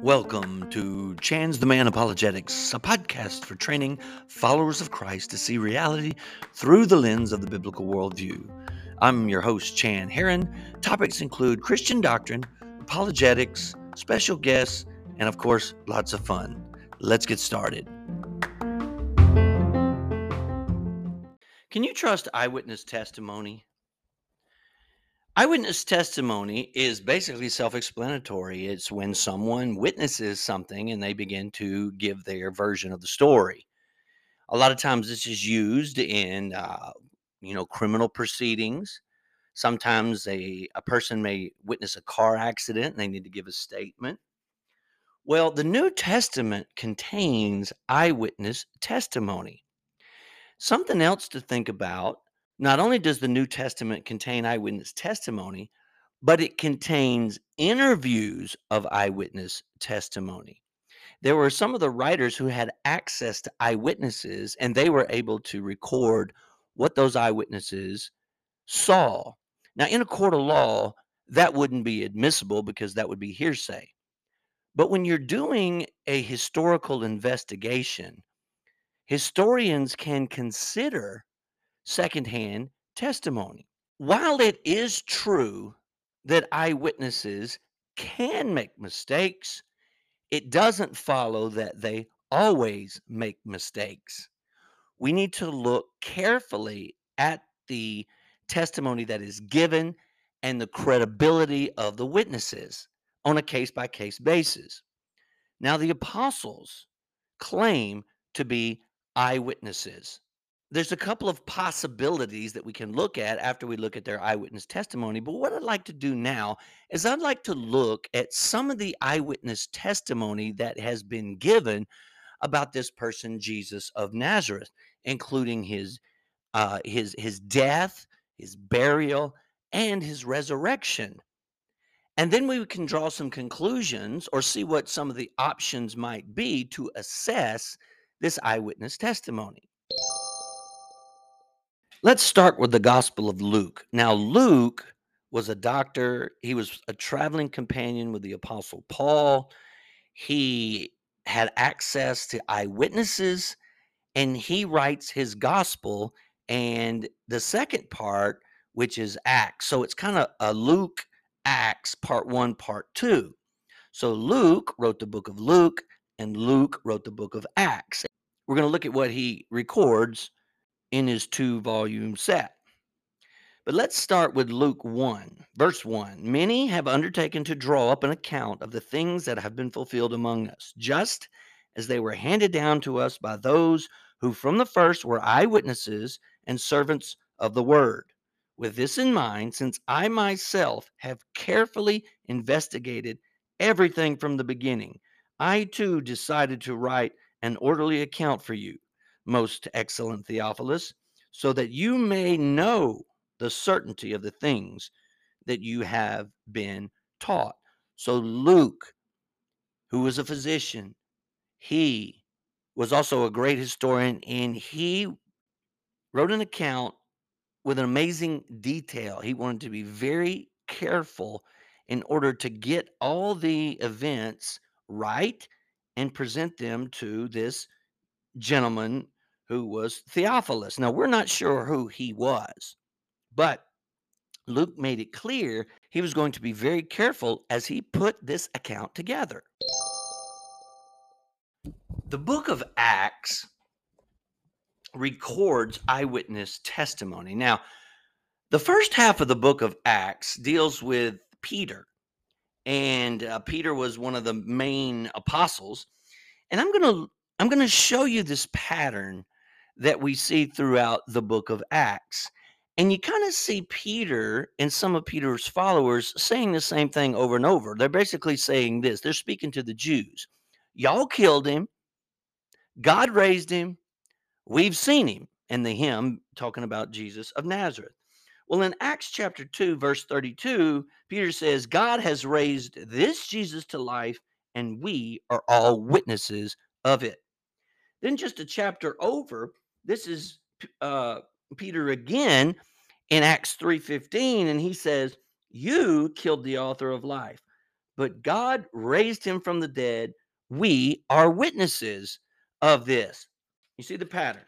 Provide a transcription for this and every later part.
Welcome to Chan's the Man Apologetics, a podcast for training followers of Christ to see reality through the lens of the biblical worldview. I'm your host, Chan Hearron. Topics include Christian doctrine, apologetics, special guests, and of course, lots of fun. Let's get started. Can you trust eyewitness testimony? Eyewitness testimony is basically self explanatory. It's when someone witnesses something and they begin to give their version of the story. A lot of times, this is used in, uh, you know, criminal proceedings. Sometimes a, a person may witness a car accident and they need to give a statement. Well, the New Testament contains eyewitness testimony. Something else to think about not only does the New Testament contain eyewitness testimony, but it contains interviews of eyewitness testimony. There were some of the writers who had access to eyewitnesses, and they were able to record what those eyewitnesses saw. Now, in a court of law, that wouldn't be admissible because that would be hearsay. But when you're doing a historical investigation, historians can consider secondhand testimony. While it is true that eyewitnesses can make mistakes, it doesn't follow that they always make mistakes. We need to look carefully at the testimony that is given and the credibility of the witnesses on a case by case basis. Now, the apostles claim to be eyewitnesses there's a couple of possibilities that we can look at after we look at their eyewitness testimony. But what I'd like to do now is I'd like to look at some of the eyewitness testimony that has been given about this person, Jesus of Nazareth, including his uh, his his death, his burial, and his resurrection. And then we can draw some conclusions or see what some of the options might be to assess this eyewitness testimony. Let's start with the Gospel of Luke. Now, Luke was a doctor, he was a traveling companion with the Apostle Paul. He had access to eyewitnesses, and he writes his gospel and the second part, which is Acts. So it's kind of a Luke Acts part one, part two. So Luke wrote the book of Luke, and Luke wrote the book of Acts. We're going to look at what he records in his two volume set. But let's start with Luke 1, verse 1. Many have undertaken to draw up an account of the things that have been fulfilled among us, just as they were handed down to us by those who from the first were eyewitnesses and servants of the word. With this in mind, since I myself have carefully investigated everything from the beginning, I too decided to write an orderly account for you most excellent Theophilus, so that you may know the certainty of the things that you have been taught. So, Luke, who was a physician, he was also a great historian, and he wrote an account with an amazing detail. He wanted to be very careful in order to get all the events right and present them to this gentleman who was Theophilus. Now, we're not sure who he was, but Luke made it clear he was going to be very careful as he put this account together. The book of Acts records eyewitness testimony. Now, the first half of the book of Acts deals with Peter, and uh, Peter was one of the main apostles. And I'm going to I'm going to show you this pattern that we see throughout the book of Acts. And you kind of see Peter and some of Peter's followers saying the same thing over and over. They're basically saying this they're speaking to the Jews. Y'all killed him. God raised him. We've seen him. And the him talking about Jesus of Nazareth. Well, in Acts chapter 2, verse 32, Peter says, God has raised this Jesus to life, and we are all witnesses of it. Then, just a chapter over, this is uh, Peter again in Acts 3:15 and he says, "You killed the author of life, but God raised him from the dead. We are witnesses of this." You see the pattern.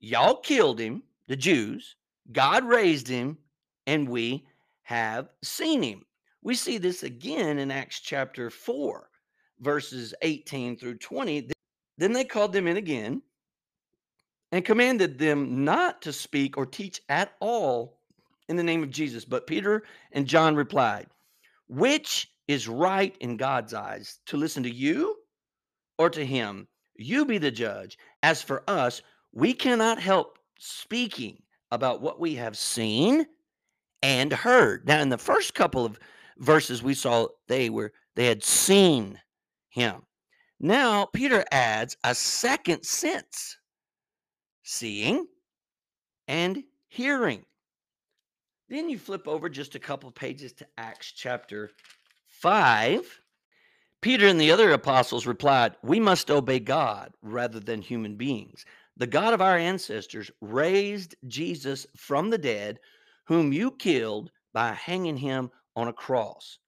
Y'all killed him, the Jews. God raised him, and we have seen him. We see this again in Acts chapter 4, verses 18 through 20. Then they called them in again and commanded them not to speak or teach at all in the name of Jesus. But Peter and John replied, Which is right in God's eyes, to listen to you or to him? You be the judge. As for us, we cannot help speaking about what we have seen and heard. Now, in the first couple of verses, we saw they were they had seen him. Now, Peter adds a second sense seeing and hearing. Then you flip over just a couple pages to Acts chapter 5. Peter and the other apostles replied, We must obey God rather than human beings. The God of our ancestors raised Jesus from the dead, whom you killed by hanging him on a cross.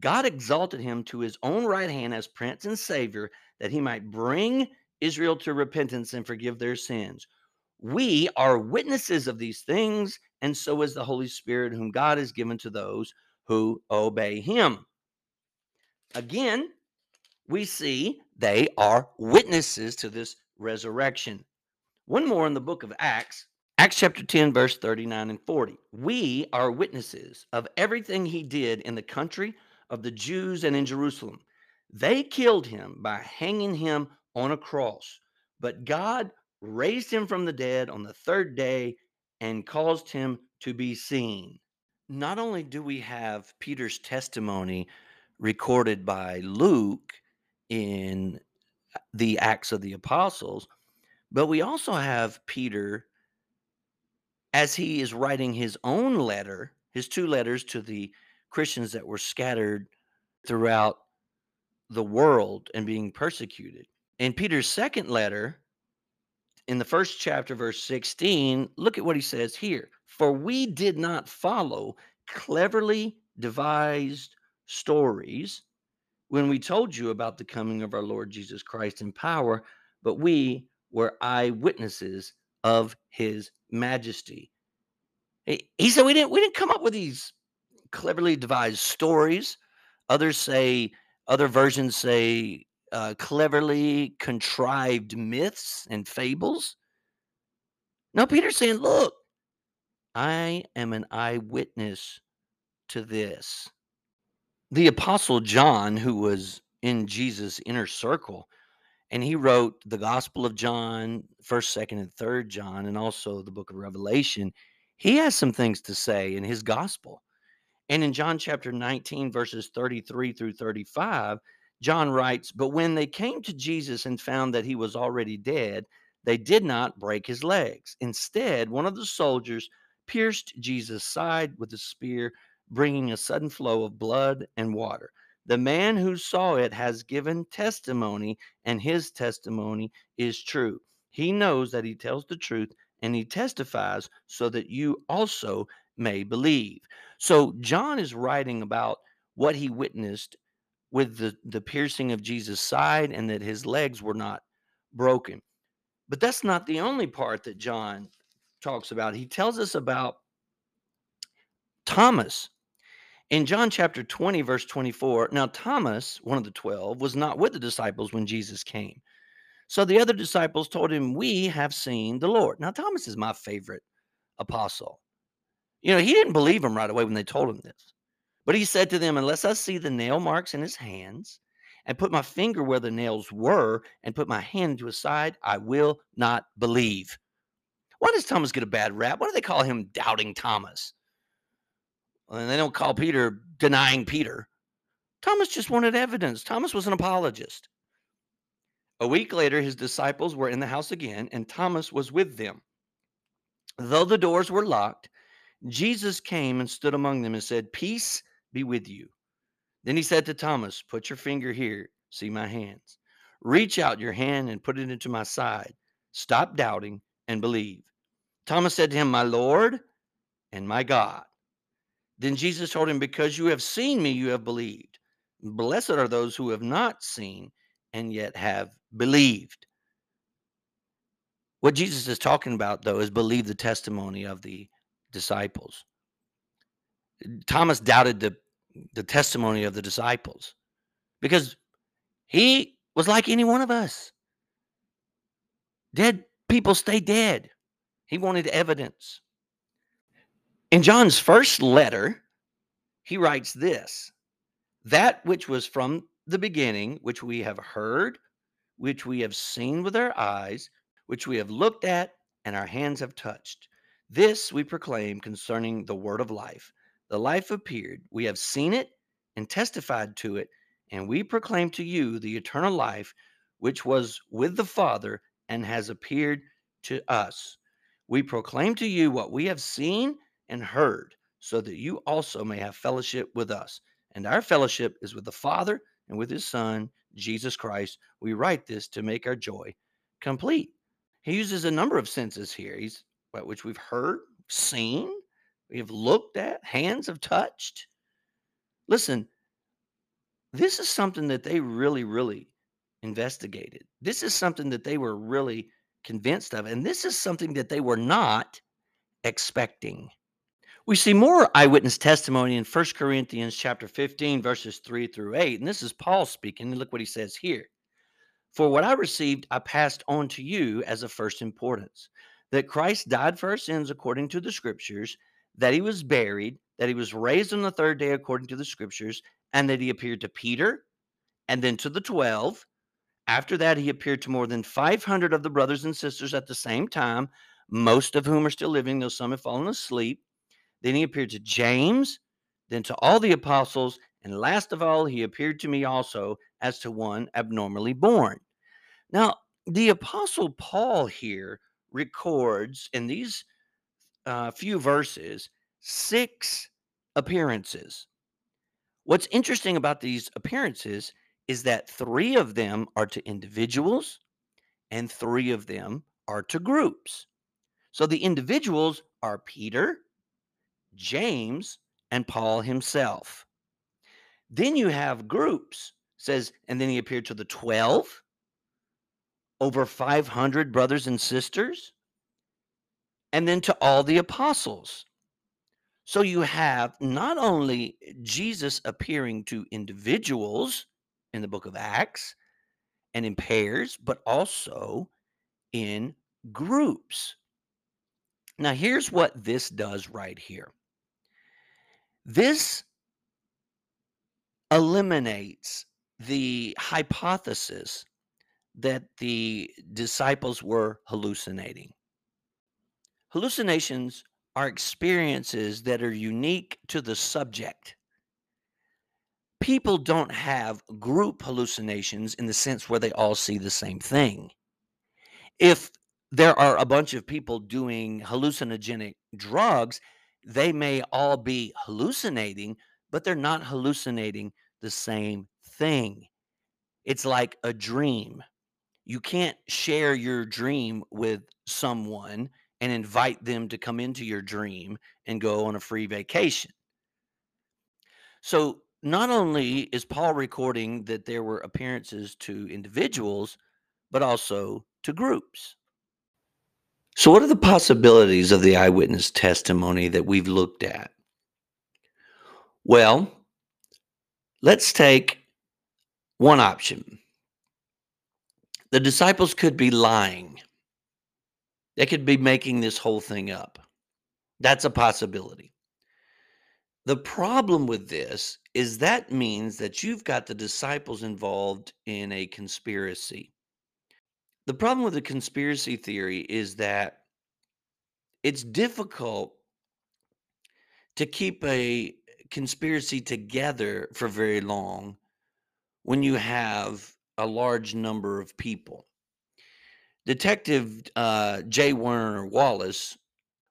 God exalted him to his own right hand as Prince and Savior that he might bring Israel to repentance and forgive their sins. We are witnesses of these things, and so is the Holy Spirit, whom God has given to those who obey him. Again, we see they are witnesses to this resurrection. One more in the book of Acts, Acts chapter 10, verse 39 and 40. We are witnesses of everything he did in the country of the Jews and in Jerusalem. They killed him by hanging him on a cross, but God raised him from the dead on the third day and caused him to be seen. Not only do we have Peter's testimony recorded by Luke in uh, the Acts of the Apostles, but we also have Peter as he is writing his own letter, his two letters to the Christians that were scattered throughout the world and being persecuted. In Peter's second letter, in the first chapter, verse 16, look at what he says here. For we did not follow cleverly devised stories when we told you about the coming of our Lord Jesus Christ in power, but we were eyewitnesses of his majesty. He said we didn't we didn't come up with these cleverly devised stories. Others say other versions say uh, cleverly contrived myths and fables. No, Peter's saying, look, I am an eyewitness to this. The Apostle John, who was in Jesus' inner circle, and he wrote the Gospel of John, 1st, 2nd, and 3rd John, and also the book of Revelation. He has some things to say in his gospel. And in John chapter 19, verses 33 through 35, John writes, But when they came to Jesus and found that he was already dead, they did not break his legs. Instead, one of the soldiers pierced Jesus' side with a spear, bringing a sudden flow of blood and water. The man who saw it has given testimony, and his testimony is true. He knows that he tells the truth, and he testifies so that you also may believe. So, John is writing about what he witnessed with the, the piercing of Jesus' side and that his legs were not broken. But that's not the only part that John talks about. He tells us about Thomas. In John chapter 20, verse 24, now Thomas, one of the 12, was not with the disciples when Jesus came. So the other disciples told him, We have seen the Lord. Now, Thomas is my favorite apostle. You know, he didn't believe him right away when they told him this. But he said to them, Unless I see the nail marks in his hands, and put my finger where the nails were, and put my hand to his side, I will not believe. Why does Thomas get a bad rap? Why do they call him doubting Thomas? And they don't call Peter denying Peter. Thomas just wanted evidence. Thomas was an apologist. A week later, his disciples were in the house again, and Thomas was with them. Though the doors were locked, Jesus came and stood among them and said, Peace be with you. Then he said to Thomas, Put your finger here, see my hands. Reach out your hand and put it into my side. Stop doubting and believe. Thomas said to him, My Lord and my God. Then Jesus told him, Because you have seen me, you have believed. Blessed are those who have not seen and yet have believed. What Jesus is talking about, though, is believe the testimony of the disciples. Thomas doubted the, the testimony of the disciples because he was like any one of us. Dead people stay dead. He wanted evidence. In John's first letter, he writes this That which was from the beginning, which we have heard, which we have seen with our eyes, which we have looked at, and our hands have touched. This we proclaim concerning the word of life. The life appeared. We have seen it and testified to it, and we proclaim to you the eternal life which was with the Father and has appeared to us. We proclaim to you what we have seen and heard, so that you also may have fellowship with us. And our fellowship is with the Father and with his Son, Jesus Christ. We write this to make our joy complete. He uses a number of senses here. He's which we've heard, seen, we have looked at, hands have touched. Listen, this is something that they really, really investigated. This is something that they were really convinced of. And this is something that they were not expecting. We see more eyewitness testimony in 1 Corinthians chapter 15 verses 3 through 8 and this is Paul speaking look what he says here. For what I received I passed on to you as of first importance that Christ died for our sins according to the scriptures that he was buried that he was raised on the third day according to the scriptures and that he appeared to Peter and then to the 12 after that he appeared to more than 500 of the brothers and sisters at the same time most of whom are still living though some have fallen asleep then he appeared to James, then to all the apostles, and last of all, he appeared to me also as to one abnormally born. Now, the apostle Paul here records in these uh, few verses six appearances. What's interesting about these appearances is that three of them are to individuals and three of them are to groups. So the individuals are Peter, James, and Paul himself. Then you have groups, says, and then he appeared to the 12, over 500 brothers and sisters, and then to all the apostles. So you have not only Jesus appearing to individuals in the book of Acts and in pairs, but also in groups. Now, here's what this does right here this eliminates the hypothesis that the disciples were hallucinating. Hallucinations are experiences that are unique to the subject. People don't have group hallucinations in the sense where they all see the same thing. If there are a bunch of people doing hallucinogenic drugs, they may all be hallucinating, but they're not hallucinating the same thing. It's like a dream. You can't share your dream with someone and invite them to come into your dream and go on a free vacation. So, not only is Paul recording that there were appearances to individuals, but also to groups. So, what are the possibilities of the eyewitness testimony that we've looked at? Well, let's take one option. The disciples could be lying, they could be making this whole thing up. That's a possibility. The problem with this is that means that you've got the disciples involved in a conspiracy. The problem with the conspiracy theory is that it's difficult to keep a conspiracy together for very long when you have a large number of people. Detective uh, J. Warner Wallace,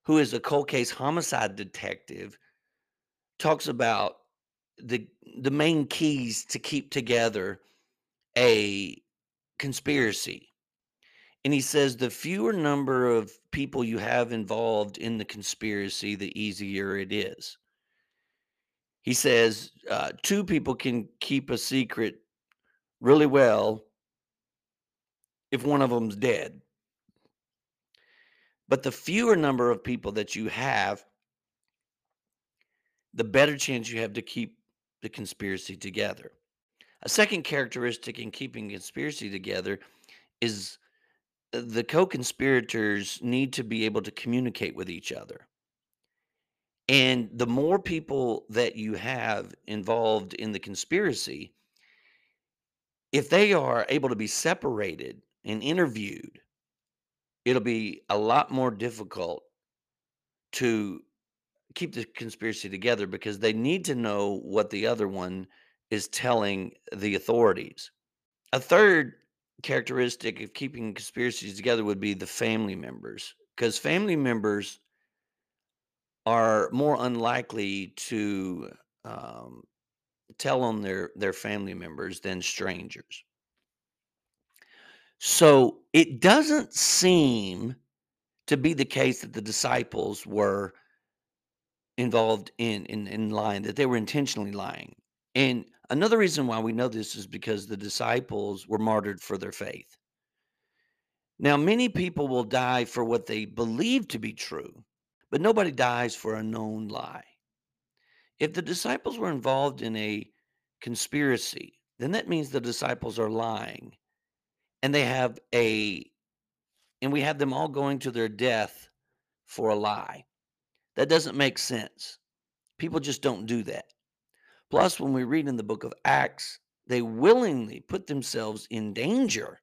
who is a cold case homicide detective, talks about the the main keys to keep together a conspiracy And he says the fewer number of people you have involved in the conspiracy, the easier it is. He says uh, two people can keep a secret really well if one of them's dead. But the fewer number of people that you have, the better chance you have to keep the conspiracy together. A second characteristic in keeping conspiracy together is uh, the co-conspirators need to be able to communicate with each other. And the more people that you have involved in the conspiracy, if they are able to be separated and interviewed, it'll be a lot more difficult to keep the conspiracy together because they need to know what the other one is telling the authorities. A third characteristic of keeping conspiracies together would be the family members because family members are more unlikely to um, tell on their their family members than strangers. So it doesn't seem to be the case that the disciples were involved in in in lying, that they were intentionally lying. And another reason why we know this is because the disciples were martyred for their faith. Now, many people will die for what they believe to be true, but nobody dies for a known lie. If the disciples were involved in a conspiracy, then that means the disciples are lying. And they have a and we have them all going to their death for a lie. That doesn't make sense. People just don't do that. Plus, when we read in the book of Acts, they willingly put themselves in danger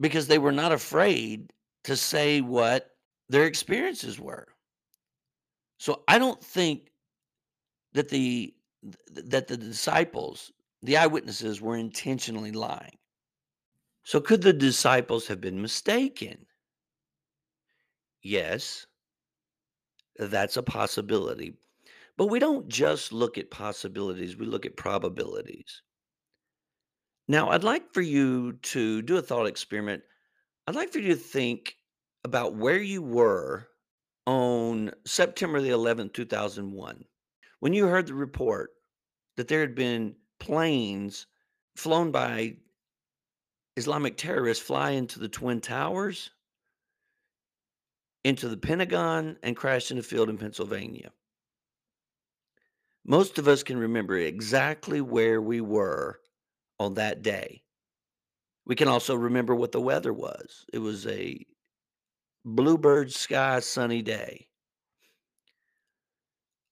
because they were not afraid to say what their experiences were. So I don't think that the that the disciples, the eyewitnesses were intentionally lying. So could the disciples have been mistaken? Yes, that's a possibility. But we don't just look at possibilities, we look at probabilities. Now, I'd like for you to do a thought experiment. I'd like for you to think about where you were on September the 11th, 2001, when you heard the report that there had been planes flown by Islamic terrorists fly into the Twin Towers, into the Pentagon, and crash in a field in Pennsylvania. Most of us can remember exactly where we were on that day. We can also remember what the weather was. It was a bluebird sky sunny day.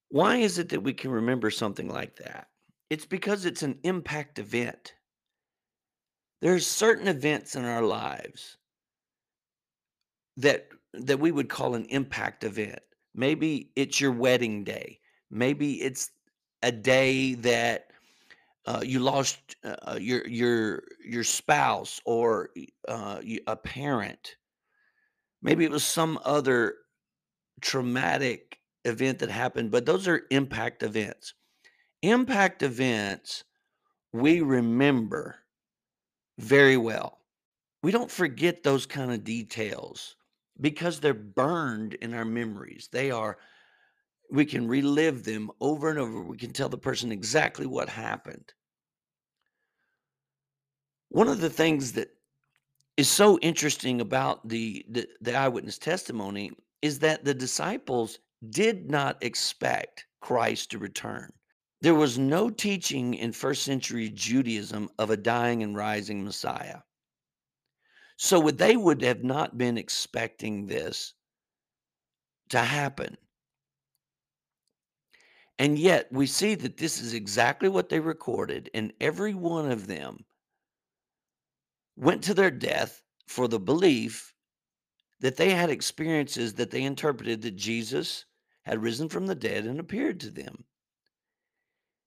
Why is it that we can remember something like that? It's because it's an impact event. There's certain events in our lives that that we would call an impact event. Maybe it's your wedding day. Maybe it's a day that uh, you lost uh, uh your your your spouse or uh, a parent. Maybe it was some other traumatic event that happened, but those are impact events. Impact events we remember very well. We don't forget those kind of details because they're burned in our memories. They are, we can relive them over and over. We can tell the person exactly what happened. One of the things that is so interesting about the, the, the eyewitness testimony is that the disciples did not expect Christ to return. There was no teaching in first century Judaism of a dying and rising Messiah. So they would have not been expecting this to happen. And yet we see that this is exactly what they recorded, and every one of them went to their death for the belief that they had experiences that they interpreted that Jesus had risen from the dead and appeared to them.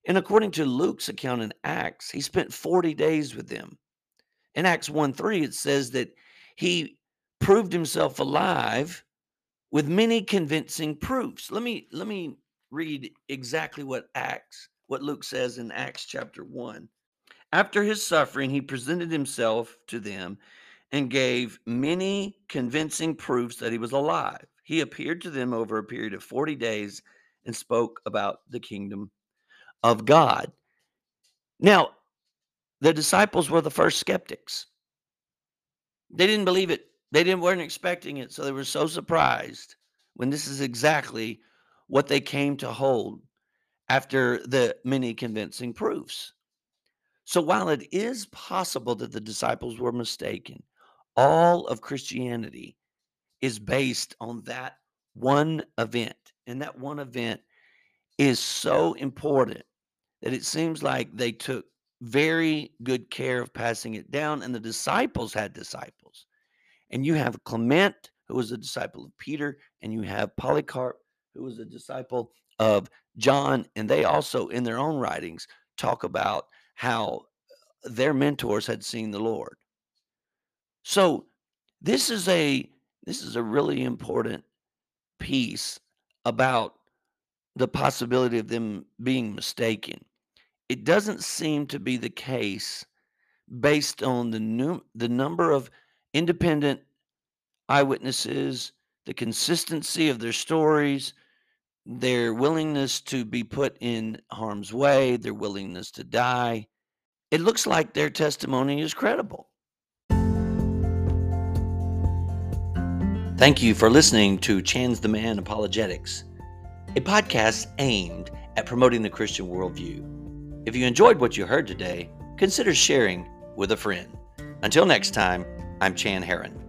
And according to Luke's account in Acts, he spent 40 days with them. In Acts 1 3, it says that he proved himself alive with many convincing proofs. Let me let me read exactly what Acts, what Luke says in Acts chapter 1. After his suffering, he presented himself to them and gave many convincing proofs that he was alive. He appeared to them over a period of 40 days and spoke about the kingdom of God. Now, the disciples were the first skeptics. They didn't believe it. They didn't weren't expecting it, so they were so surprised when this is exactly what they came to hold after the many convincing proofs. So while it is possible that the disciples were mistaken, all of Christianity is based on that one event. And that one event is so important that it seems like they took very good care of passing it down, and the disciples had disciples. And you have Clement, who was a disciple of Peter, and you have Polycarp, who was a disciple of John. And they also, in their own writings, talk about how their mentors had seen the Lord. So this is a this is a really important piece about the possibility of them being mistaken. It doesn't seem to be the case based on the new the number of independent eyewitnesses, the consistency of their stories, their willingness to be put in harm's way, their willingness to die. It looks like their testimony is credible. Thank you for listening to Chan's the Man Apologetics, a podcast aimed at promoting the Christian worldview. If you enjoyed what you heard today, consider sharing with a friend. Until next time, I'm Chan Hearron.